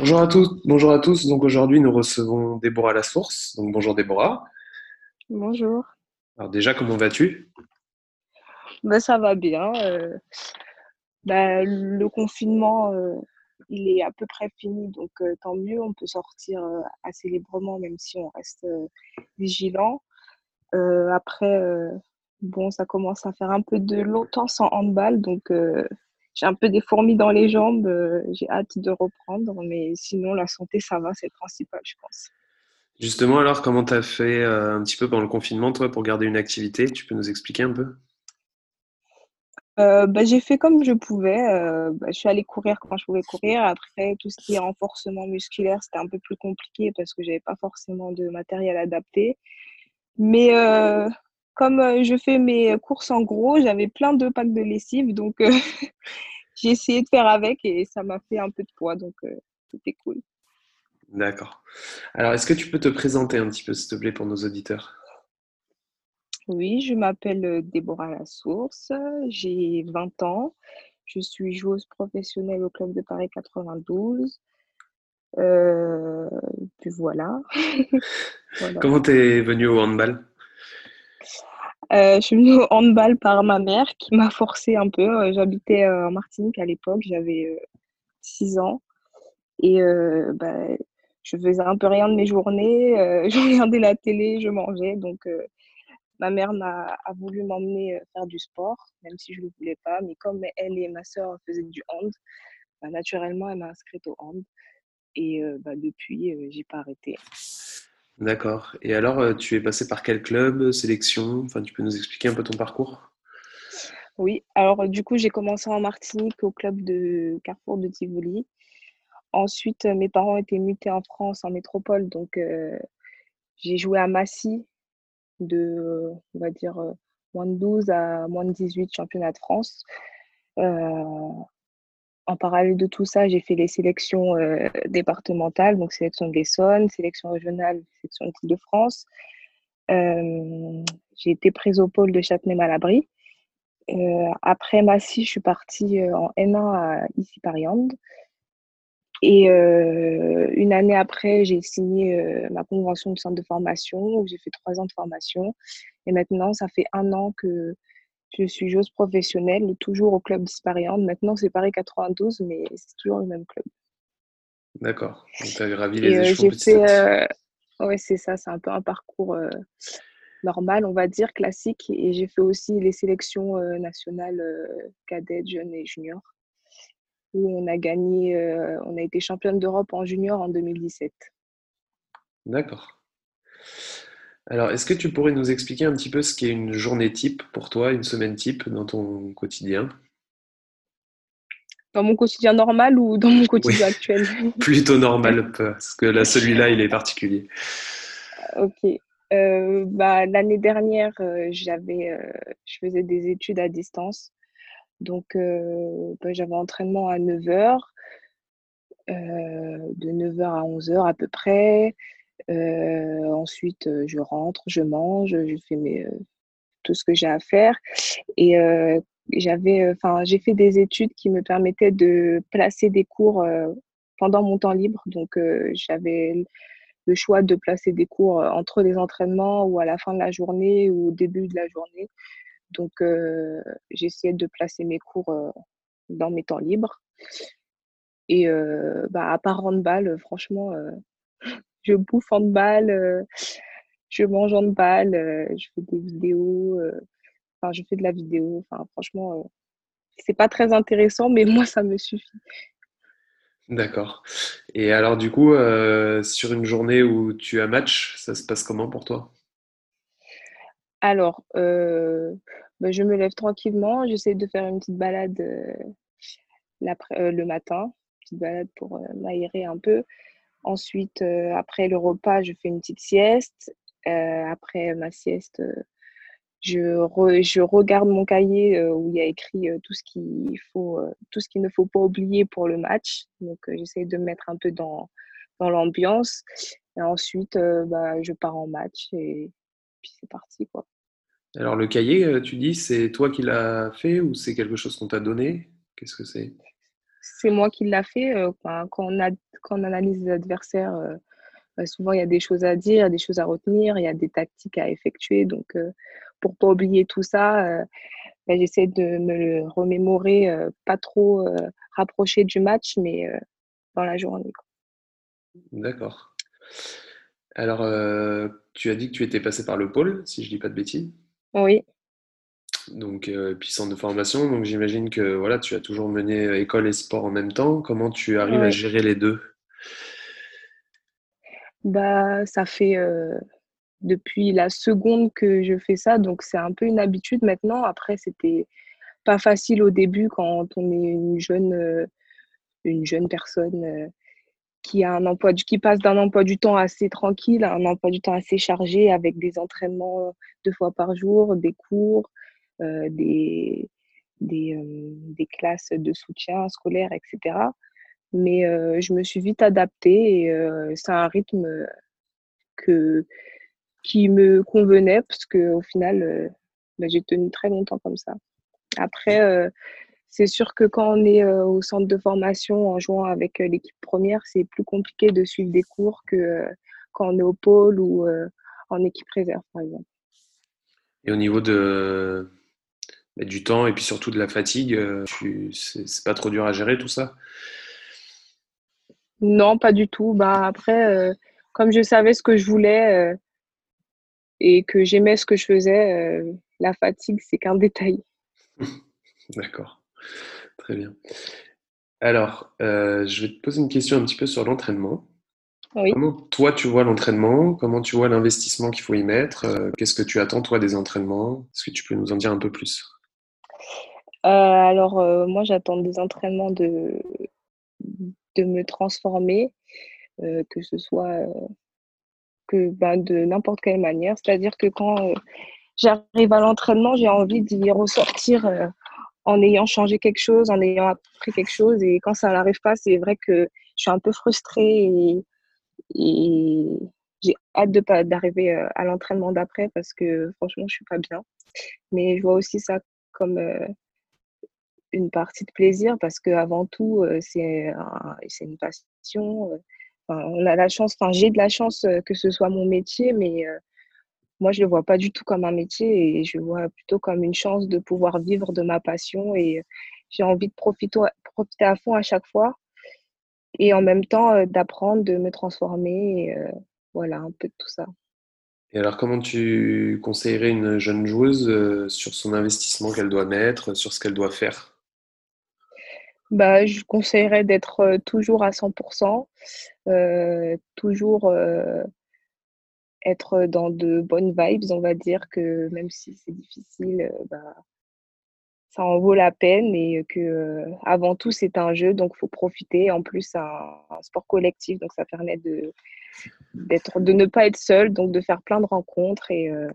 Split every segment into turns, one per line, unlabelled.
Bonjour à tous, bonjour à tous. Donc aujourd'hui, nous recevons Déborah Lassource. Donc bonjour Déborah.
Bonjour.
Alors déjà, comment vas-tu?
Ben, Ça va bien. Euh, ben, le confinement, euh, il est à peu près fini, donc euh, tant mieux. On peut sortir assez librement, même si on reste vigilant. après, bon, ça commence à faire un peu de longtemps sans handball, donc j'ai un peu des fourmis dans les jambes. Euh, j'ai hâte de reprendre, mais sinon, la santé, ça va, c'est le principal, je pense.
Justement, alors, comment tu as fait euh, un petit peu pendant le confinement, toi, pour garder une activité? Tu peux nous expliquer un peu?
Euh, bah, j'ai fait comme je pouvais. Bah, je suis allée courir quand je pouvais courir. Après, tout ce qui est renforcement musculaire, c'était un peu plus compliqué parce que j'avais pas forcément de matériel adapté. Mais comme euh, je fais mes courses en gros, j'avais plein de packs de lessive, donc euh, j'ai essayé de faire avec et ça m'a fait un peu de poids, donc euh, c'était cool.
D'accord. Alors, est-ce que tu peux te présenter un petit peu, s'il te plaît, pour nos auditeurs?
Oui, je m'appelle Déborah Lassource, j'ai 20 ans, je suis joueuse professionnelle au club de Paris 92. puis voilà.
voilà. Comment t'es venue au handball?
Euh, je suis venue au handball par ma mère qui m'a forcé un peu. Euh, j'habitais euh, en Martinique à l'époque, j'avais 6 ans. Et bah, je faisais un peu rien de mes journées. je regardais la télé, je mangeais. Donc, ma mère m'a a voulu m'emmener faire du sport, même si je ne le voulais pas. Mais comme elle et ma soeur faisaient du hand, bah, naturellement, elle m'a inscrite au hand. Et bah, depuis, j'ai pas arrêté.
D'accord. Et alors, euh, tu es passé par quel club, sélection? Enfin, tu peux nous expliquer un peu ton parcours?
Oui, alors du coup, j'ai commencé en Martinique au club de Carrefour de Tivoli. Ensuite, euh, mes parents étaient mutés en France, en métropole, donc euh, j'ai joué à Massy de, on va dire, moins de 12 à moins de 18 championnats de France en parallèle de tout ça, j'ai fait les sélections euh, départementales, donc sélection de l'Essonne, sélection régionale, sélection de de France. Euh, j'ai été prise au pôle de Châtenay-Malabry. Euh, après Massy, je suis partie en N1 à ici Pariande. Et une année après, j'ai signé ma convention de centre de formation où j'ai fait trois ans de formation. Et maintenant, ça fait un an que je suis joueuse professionnelle, toujours au club d'Ispariande. Maintenant, c'est Paris 92, mais c'est toujours le même club.
D'accord. Donc, tu as gravi les
échelons petit fait, euh, Oui, c'est ça. C'est un peu un parcours euh, normal, on va dire, classique. Et j'ai fait aussi les sélections euh, nationales cadets, jeunes et juniors, où on a gagné, on a été championne d'Europe en junior en 2017.
D'accord. Alors, est-ce que tu pourrais nous expliquer un petit peu ce qu'est une journée type pour toi, une semaine type dans ton quotidien?
Dans mon quotidien normal ou dans mon quotidien actuel?
Plutôt normal, parce que là, celui-là, il est particulier.
Ok. Euh, bah, L'année dernière, euh, j'avais, euh, je faisais des études à distance. Donc, bah, j'avais entraînement à 9h, de 9h à 11h à peu près. Euh, ensuite, euh, je rentre, je mange, je fais euh, tout ce que j'ai à faire. Et j'avais, enfin, j'ai fait des études qui me permettaient de placer des cours pendant mon temps libre. Donc, j'avais le choix de placer des cours entre les entraînements ou à la fin de la journée ou au début de la journée. Donc, j'essayais de placer mes cours dans mes temps libres. Et bah, à part handball, franchement, je bouffe en balle, euh, je mange en balle, euh, je fais des vidéos, euh, enfin, je fais de la vidéo. Enfin, franchement, c'est pas très intéressant, mais moi, ça me suffit.
D'accord. Et alors, du coup, sur une journée où tu as match, ça se passe comment pour toi?
Alors, bah, je me lève tranquillement, j'essaie de faire une petite balade le matin, une petite balade pour m'aérer un peu. Ensuite, après le repas, je fais une petite sieste. après ma sieste, je, je, regarde mon cahier où il y a écrit tout ce qu'il faut, tout ce qu'il ne faut pas oublier pour le match. Donc, j'essaie de me mettre un peu dans, dans l'ambiance. Et ensuite, bah, je pars en match et puis c'est parti, quoi.
Alors, le cahier, tu dis, c'est toi qui l'as fait ou c'est quelque chose qu'on t'a donné? Qu'est-ce que c'est?
C'est moi qui l'ai fait. quand, on a, quand on analyse les adversaires, bah, souvent il y a des choses à dire, des choses à retenir, il y a des tactiques à effectuer. Donc, pour pas oublier tout ça, bah, j'essaie de me le remémorer, pas trop rapproché du match, mais dans la journée.
D'accord. Alors, tu as dit que tu étais passé par le pôle, si je dis pas de bêtises.
Oui.
Donc, euh, puis centre de formation. Donc, j'imagine que voilà, tu as toujours mené euh, école et sport en même temps. Comment tu arrives à gérer les deux?
Bah, ça fait euh, depuis la seconde que je fais ça, donc c'est un peu une habitude maintenant. Après, c'était pas facile au début quand on est une jeune, une jeune personne qui a un emploi qui passe d'un emploi du temps assez tranquille à un emploi du temps assez chargé avec des entraînements deux fois par jour, des cours, euh, des, des, euh, des, classes de soutien scolaire, etc. Mais euh, je me suis vite adaptée et c'est un rythme que, qui me convenait parce qu'au final, bah, j'ai tenu très longtemps comme ça. Après, c'est sûr que quand on est au centre de formation en jouant avec l'équipe première, c'est plus compliqué de suivre des cours que quand on est au pôle ou en équipe réserve, par exemple.
Et au niveau de, du temps et puis surtout de la fatigue, c'est pas trop dur à gérer tout ça?
Non, pas du tout. Bah, après, comme je savais ce que je voulais et que j'aimais ce que je faisais, la fatigue, c'est qu'un détail.
D'accord. Très bien. Alors, euh, je vais te poser une question un petit peu sur l'entraînement. Comment toi tu vois l'entraînement? Comment tu vois l'investissement qu'il faut y mettre? Euh, Qu'est-ce que tu attends toi des entraînements? Est-ce que tu peux nous en dire un peu plus?
euh, Alors moi j'attends des entraînements de, de me transformer, que ce soit que ben, de n'importe quelle manière. C'est-à-dire que quand j'arrive à l'entraînement, j'ai envie d'y ressortir en ayant changé quelque chose, en ayant appris quelque chose. Et quand ça n'arrive pas, c'est vrai que je suis un peu frustrée et, j'ai hâte d'arriver euh, à l'entraînement d'après parce que franchement, je suis pas bien. Mais je vois aussi ça comme euh, une partie de plaisir parce qu'avant tout, euh, c'est une passion. on a la chance, enfin, j'ai de la chance que ce soit mon métier, mais moi, je ne le vois pas du tout comme un métier et je le vois plutôt comme une chance de pouvoir vivre de ma passion et j'ai envie de profiter, à fond à chaque fois et en même temps euh, d'apprendre, de me transformer. Euh, voilà, un peu de tout ça.
Et alors, comment tu conseillerais une jeune joueuse euh, sur son investissement qu'elle doit mettre, sur ce qu'elle doit faire?
Bah, Je conseillerais d'être toujours à 100%, toujours être dans de bonnes vibes, on va dire que même si c'est difficile, euh, bah, ça en vaut la peine et que euh, avant tout c'est un jeu donc faut profiter. En plus c'est un, sport collectif donc ça permet de d'être de ne pas être seul donc de faire plein de rencontres et euh,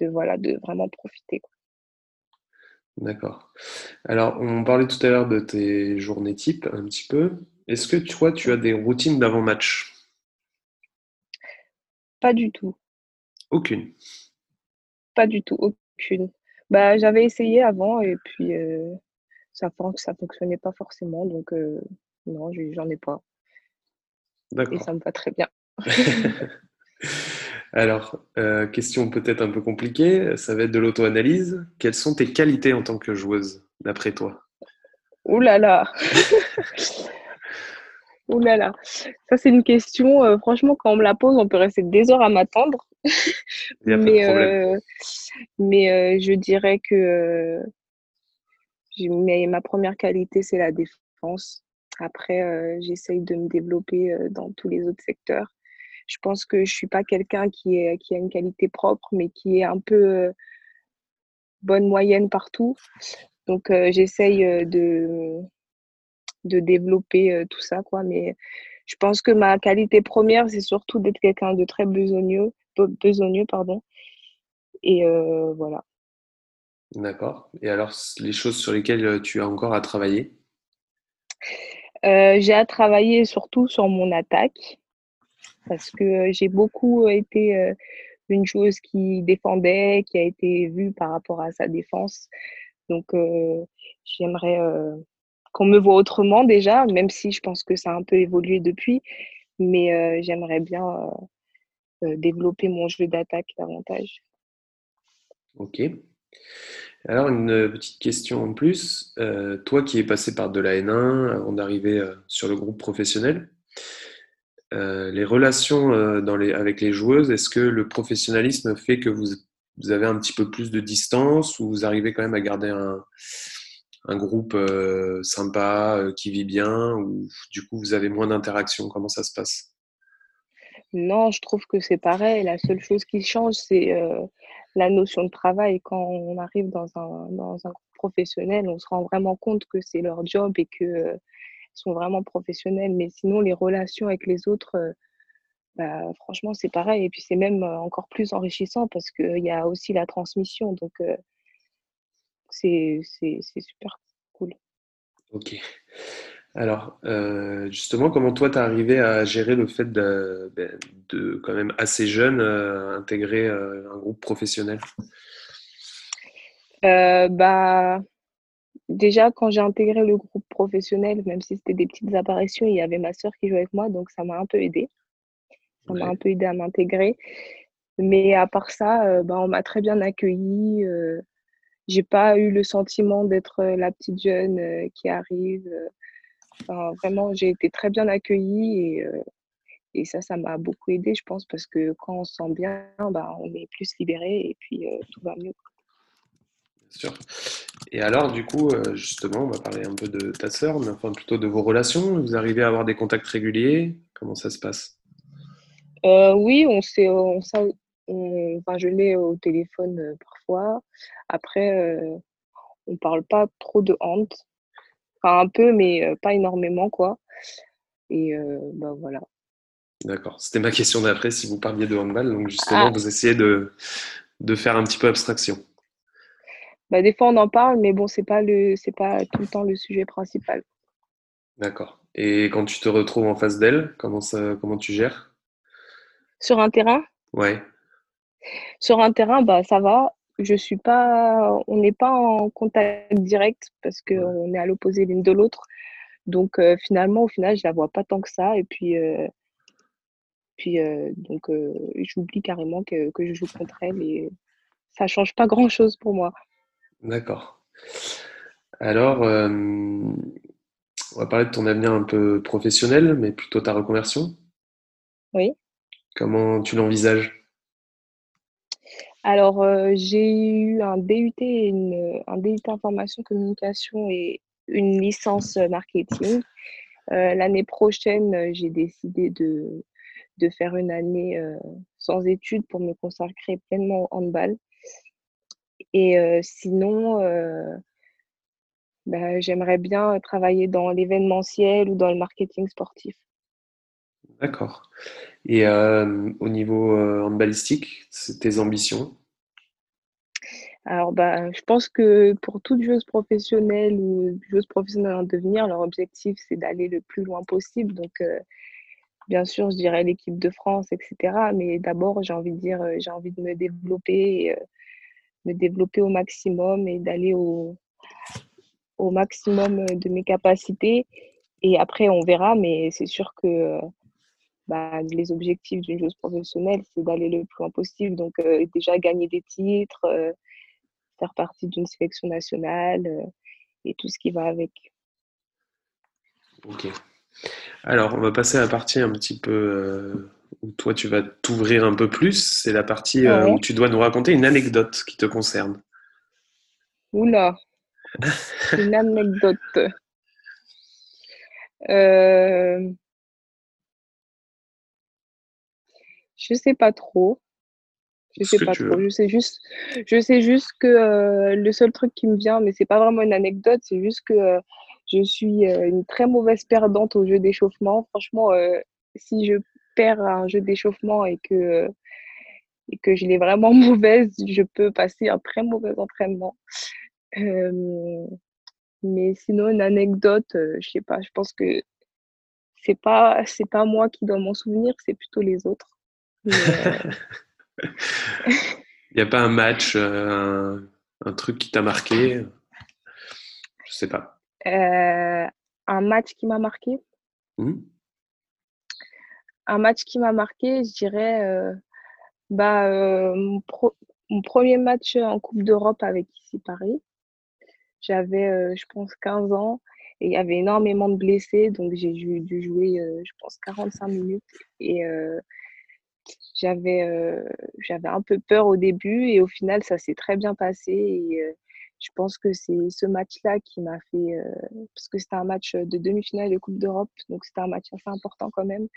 de voilà de vraiment profiter.
D'accord. Alors on parlait tout à l'heure de tes journées type un petit peu. Est-ce que toi tu as des routines d'avant match
pas du tout.
Aucune.
Pas du tout, aucune. Bah, j'avais essayé avant et puis euh, ça ça fonctionnait pas forcément, donc euh, non, j'en ai pas. Et ça me va très bien.
Alors, euh, question peut-être un peu compliquée, ça va être de l'auto-analyse. Quelles sont tes qualités en tant que joueuse, d'après toi?
Ouh là là Ouh là là, ça c'est une question, euh, franchement, quand on me la pose, on peut rester des heures à m'attendre. mais euh, mais je dirais que ma première qualité, c'est la défense. Après, j'essaye de me développer dans tous les autres secteurs. Je pense que je suis pas quelqu'un qui, est, qui a une qualité propre, mais qui est un peu bonne moyenne partout. Donc, j'essaye de de développer tout ça, quoi. Mais je pense que ma qualité première, c'est surtout d'être quelqu'un de très besogneux, besogneux pardon. Et euh, voilà.
D'accord. Et alors, les choses sur lesquelles euh, tu as encore à travailler?
Euh, J'ai à travailler surtout sur mon attaque parce que j'ai beaucoup été une joueuse qui défendait, qui a été vue par rapport à sa défense. Donc, j'aimerais qu'on me voit autrement déjà, même si je pense que ça a un peu évolué depuis. Mais j'aimerais bien développer mon jeu d'attaque davantage.
Ok. Alors, une petite question en plus. Toi qui es passé par de la N1 avant d'arriver sur le groupe professionnel, les relations les, avec les joueuses, est-ce que le professionnalisme fait que vous, avez un petit peu plus de distance ou vous arrivez quand même à garder un, groupe sympa, qui vit bien, ou du coup vous avez moins d'interaction Comment ça se passe?
Non, je trouve que c'est pareil. La seule chose qui change, c'est la notion de travail. Quand on arrive dans un, dans un groupe professionnel, on se rend vraiment compte que c'est leur job et euh, sont vraiment professionnels. Mais sinon, les relations avec les autres, euh, bah, franchement, c'est pareil. Et puis, c'est même euh, encore plus enrichissant parce qu'il y a aussi la transmission. Donc, c'est super cool.
Ok. Alors, euh, justement, comment toi, tu as arrivé à gérer le fait de, ben, de, quand même assez jeune, euh, intégrer euh, un groupe professionnel?
Bah, Déjà, quand j'ai intégré le groupe professionnel, même si c'était des petites apparitions, il y avait ma sœur qui jouait avec moi, donc ça m'a un peu aidé. Ça m'a un peu aidé à m'intégrer. Mais à part ça, bah, on m'a très bien accueilli. j'ai pas eu le sentiment d'être la petite jeune qui arrive vraiment, j'ai été très bien accueillie et, euh, et ça, ça m'a beaucoup aidé, je pense, parce que quand on se sent bien, bah, on est plus libéré et puis euh, tout va mieux.
Sûr. Et alors, du coup, euh, justement, on va parler un peu de ta sœur, mais enfin plutôt de vos relations. Vous arrivez à avoir des contacts réguliers? Comment ça se passe?
Oui, on sait, on, enfin, je l'ai au téléphone parfois. Après, on parle pas trop de honte un peu, mais pas énormément, quoi. Et ben voilà.
D'accord. C'était ma question d'après, si vous parliez de handball. Donc, justement, ah. vous essayez de, de, faire un petit peu abstraction.
Bah, des fois, on en parle, mais bon, c'est pas, le, pas tout le temps le sujet principal.
D'accord. Et quand tu te retrouves en face d'elle, comment, ça, comment tu gères?
Sur un terrain?
Ouais.
Sur un terrain, bah, ça va je suis pas, on n'est pas en contact direct parce qu'on est à l'opposé l'une de l'autre. Donc finalement, au final, je la vois pas tant que ça. Et puis, puis donc, j'oublie carrément que, que, je joue contre elle et ça change pas grand chose pour moi.
D'accord. Alors, on va parler de ton avenir un peu professionnel, mais plutôt ta reconversion.
Oui.
Comment tu l'envisages?
Alors, euh, j'ai eu un DUT, une, un DUT information communication et une licence marketing. Euh, l'année prochaine, j'ai décidé de, de, faire une année euh, sans études pour me consacrer pleinement au handball. Et sinon, bah, j'aimerais bien travailler dans l'événementiel ou dans le marketing sportif.
D'accord. Et euh, au niveau euh, handballistique, c'est tes ambitions?
Alors, bah, je pense que pour toute joueuse professionnelle ou joueuse professionnelle en devenir, leur objectif, c'est d'aller le plus loin possible. Donc, euh, bien sûr, je dirais l'équipe de France, etc. Mais d'abord, j'ai envie de dire, j'ai envie de me développer, me développer au maximum et d'aller au, au maximum de mes capacités. Et après, on verra, mais c'est sûr que bah, les objectifs d'une joueuse professionnelle, c'est d'aller le plus loin possible. Donc, euh, déjà gagner des titres, euh, faire partie d'une sélection nationale euh, et tout ce qui va avec.
Ok. Alors, on va passer à la partie un petit peu où toi, tu vas t'ouvrir un peu plus. C'est la partie où tu dois nous raconter une anecdote qui te concerne.
Oula, une anecdote. Euh, Je sais pas trop. Je sais pas trop. Je sais juste, je sais juste que euh, le seul truc qui me vient, mais c'est pas vraiment une anecdote, c'est juste que euh, je suis une très mauvaise perdante au jeu d'échauffement. Franchement, si je perds un jeu d'échauffement et que et que je l'ai vraiment mauvaise, je peux passer un très mauvais entraînement. mais sinon, une anecdote, je sais pas, je pense que c'est pas c'est pas moi qui dois m'en souvenir, c'est plutôt les autres.
Il n'y a pas un match, un, un truc qui t'a marqué? Je sais pas.
un match qui m'a marqué? Mmh. Un match qui m'a marqué, je dirais bah, euh, mon, premier match en Coupe d'Europe avec ici Paris, j'avais, euh, je pense, 15 ans et il y avait énormément de blessés, donc j'ai dû jouer, euh, je pense, 45 minutes et j'avais un peu peur au début et au final, ça s'est très bien passé et je pense que c'est ce match-là qui m'a fait, parce que c'était un match de demi-finale de Coupe d'Europe, donc c'était un match assez important quand même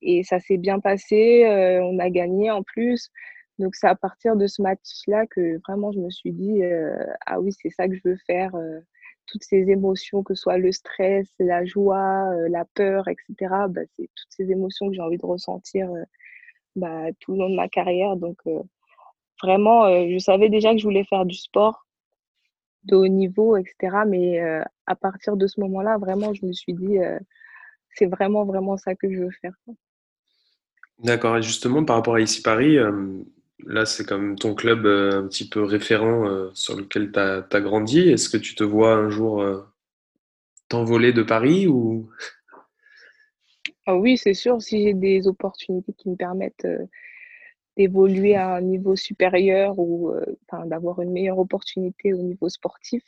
et ça s'est bien passé, on a gagné en plus. Donc c'est à partir de ce match-là que vraiment je me suis dit, ah oui, c'est ça que je veux faire. Toutes ces émotions, que ce soit le stress, la joie, la peur, etc., bah, c'est toutes ces émotions que j'ai envie de ressentir bah, tout le long de ma carrière. Donc vraiment, je savais déjà que je voulais faire du sport de haut niveau, etc. Mais à partir de ce moment-là, vraiment, je me suis dit, c'est vraiment, vraiment ça que je veux faire.
D'accord. Et justement, par rapport à ici Paris, euh, là, c'est comme ton club euh, un petit peu référent euh, sur lequel tu as, grandi. Est-ce que tu te vois un jour t'envoler de Paris ou?
Ah oui, c'est sûr, si j'ai des opportunités qui me permettent d'évoluer à un niveau supérieur ou d'avoir une meilleure opportunité au niveau sportif,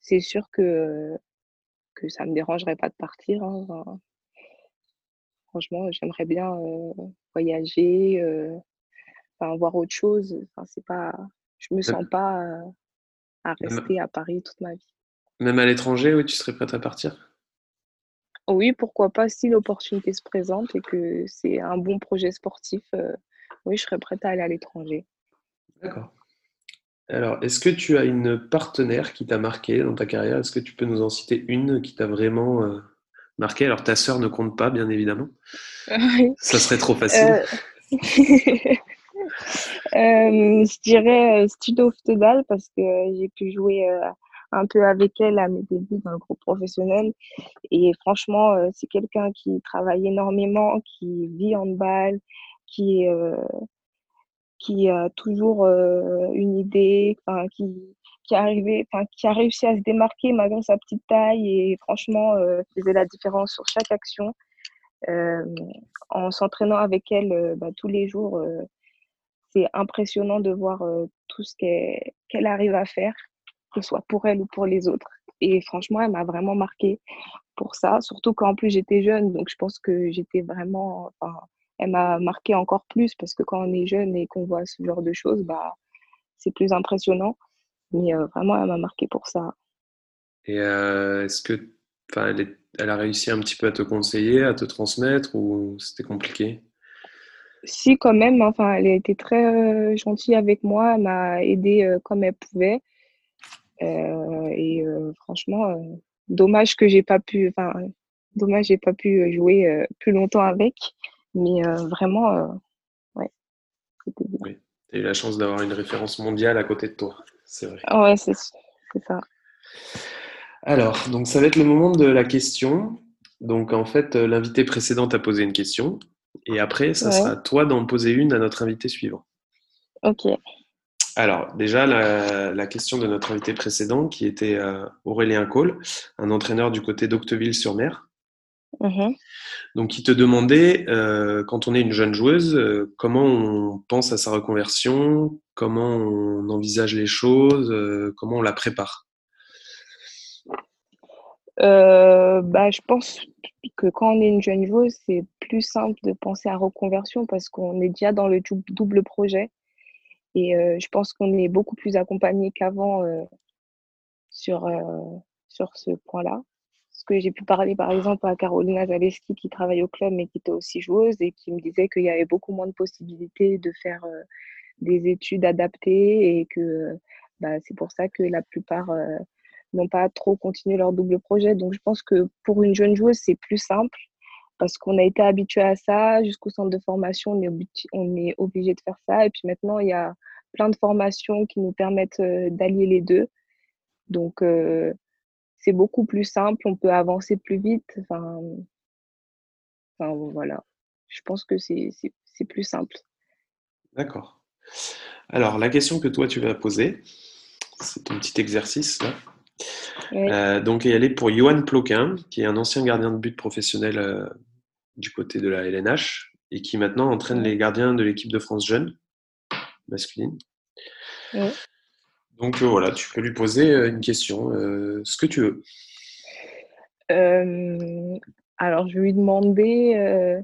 c'est sûr que, que ça ne me dérangerait pas de partir. Hein, Franchement, j'aimerais bien voyager, enfin, voir autre chose. Enfin, c'est pas, je me sens pas à rester à Paris toute ma vie.
Même à l'étranger, oui, tu serais prête à partir?
Oui, pourquoi pas si l'opportunité se présente et que c'est un bon projet sportif. oui, je serais prête à aller à l'étranger.
D'accord. Alors, est-ce que tu as une partenaire qui t'a marqué dans ta carrière? Est-ce que tu peux nous en citer une qui t'a vraiment marqué. Alors ta sœur ne compte pas, bien évidemment. Ça serait trop facile. Euh,
euh, je dirais euh, Studio Ftedal parce que j'ai pu jouer un peu avec elle à mes débuts dans le groupe professionnel. Et franchement, c'est quelqu'un qui travaille énormément, qui vit en balle, qui, qui a toujours une idée, qui, qui, arrivé, qui a réussi à se démarquer malgré sa petite taille et franchement euh, faisait la différence sur chaque action. Euh, en s'entraînant avec elle euh, bah, tous les jours, c'est impressionnant de voir tout ce qu'elle arrive à faire, que ce soit pour elle ou pour les autres. Et franchement, elle m'a vraiment marqué pour ça, surtout qu'en plus j'étais jeune, donc je pense que j'étais vraiment. Elle m'a marqué encore plus parce que quand on est jeune et qu'on voit ce genre de choses, bah, c'est plus impressionnant. Mais euh, vraiment, elle m'a marqué pour ça.
Et euh, est-ce que elle, elle, a réussi un petit peu à te conseiller, à te transmettre ou c'était compliqué?
Si, quand même. Enfin, elle a été très euh, gentille avec moi. Elle m'a aidé comme elle pouvait. et franchement, dommage que j'ai pas pu. Enfin, dommage j'ai pas pu jouer plus longtemps avec. Mais vraiment, ouais,
c'était bien. Oui. Tu as eu la chance d'avoir une référence mondiale à côté de toi c'est vrai.
Ouais, c'est ça.
Alors, donc ça va être le moment de la question. Donc en fait, euh, l'invité précédent a posé une question. Et après, ça sera à toi d'en poser une à notre invité suivant.
Ok.
Alors, déjà, la, question de notre invité précédent, qui était euh, Aurélien Cole, un entraîneur du côté d'Octeville-sur-Mer. Mhm. Donc, il te demandait, euh, quand on est une jeune joueuse, euh, comment on pense à sa reconversion, comment on envisage les choses, euh, comment on la prépare
bah, Je pense que quand on est une jeune joueuse, c'est plus simple de penser à reconversion parce qu'on est déjà dans le double projet. Et je pense qu'on est beaucoup plus accompagné qu'avant sur, sur ce point-là que j'ai pu parler par exemple à Carolina Zaleski qui travaille au club mais qui était aussi joueuse et qui me disait qu'il y avait beaucoup moins de possibilités de faire euh, des études adaptées et que bah, c'est pour ça que la plupart euh, n'ont pas trop continué leur double projet. Donc, je pense que pour une jeune joueuse, c'est plus simple parce qu'on a été habitué à ça. Jusqu'au centre de formation, on est, obligé de faire ça. Et puis maintenant, il y a plein de formations qui nous permettent euh, d'allier les deux. Donc, c'est beaucoup plus simple, on peut avancer plus vite. Enfin, enfin voilà. Je pense que c'est plus simple.
D'accord. Alors, la question que toi, tu vas poser, c'est ton petit exercice là. Euh, donc, elle est pour Johan Ploquin, qui est un ancien gardien de but professionnel euh, du côté de la LNH et qui maintenant entraîne les gardiens de l'équipe de France jeune masculine. Donc euh, voilà, tu peux lui poser une question, ce que tu veux.
alors, je vais lui demander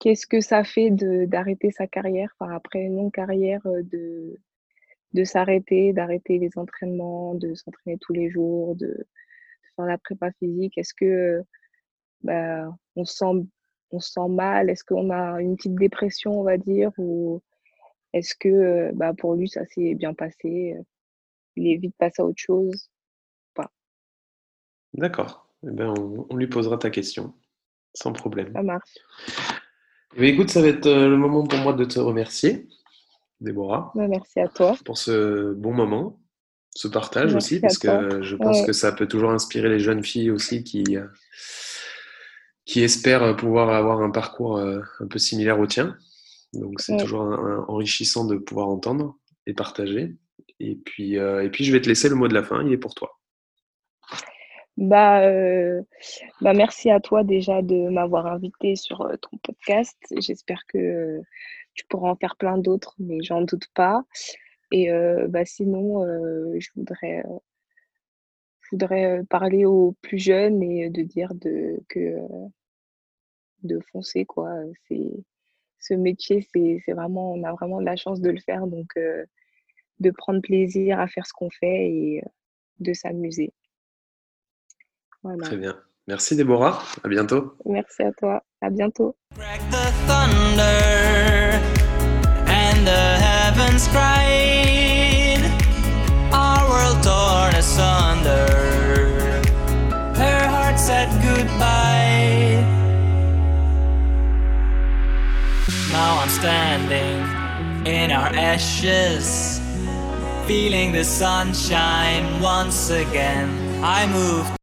qu'est-ce que ça fait d'arrêter sa carrière, enfin, après une longue carrière, de, s'arrêter, d'arrêter les entraînements, de s'entraîner tous les jours, de, faire la prépa physique? Est-ce que bah, on, se sent mal? Est-ce qu'on a une petite dépression, on va dire Ou est-ce que bah, pour lui, ça s'est bien passé Il est vite passé à autre chose? Pas
D'accord. Eh ben, on, lui posera ta question, sans problème.
Ça marche.
Eh ben, écoute, ça va être le moment pour moi de te remercier. Déborah.
Merci à toi.
Pour ce bon moment, ce partage aussi, parce que je pense que ça peut toujours inspirer les jeunes filles aussi qui, qui espèrent pouvoir avoir un parcours un peu similaire au tien. Donc c'est toujours enrichissant de pouvoir entendre et partager. Et puis, euh, et puis je vais te laisser le mot de la fin, il est pour toi.
Bah, bah merci à toi déjà de m'avoir invité sur ton podcast. J'espère que tu pourras en faire plein d'autres, mais j'en doute pas. Et euh, bah, sinon, euh, je voudrais, euh, je voudrais parler aux plus jeunes et de dire de, que de foncer, quoi. C'est, ce métier, c'est, vraiment, on a vraiment de la chance de le faire, donc de prendre plaisir à faire ce qu'on fait et de s'amuser.
Voilà. Très bien. Merci Déborah, à bientôt.
Merci à toi, à bientôt.
the heavens cried, standing in our ashes, feeling the sunshine once again. I moved.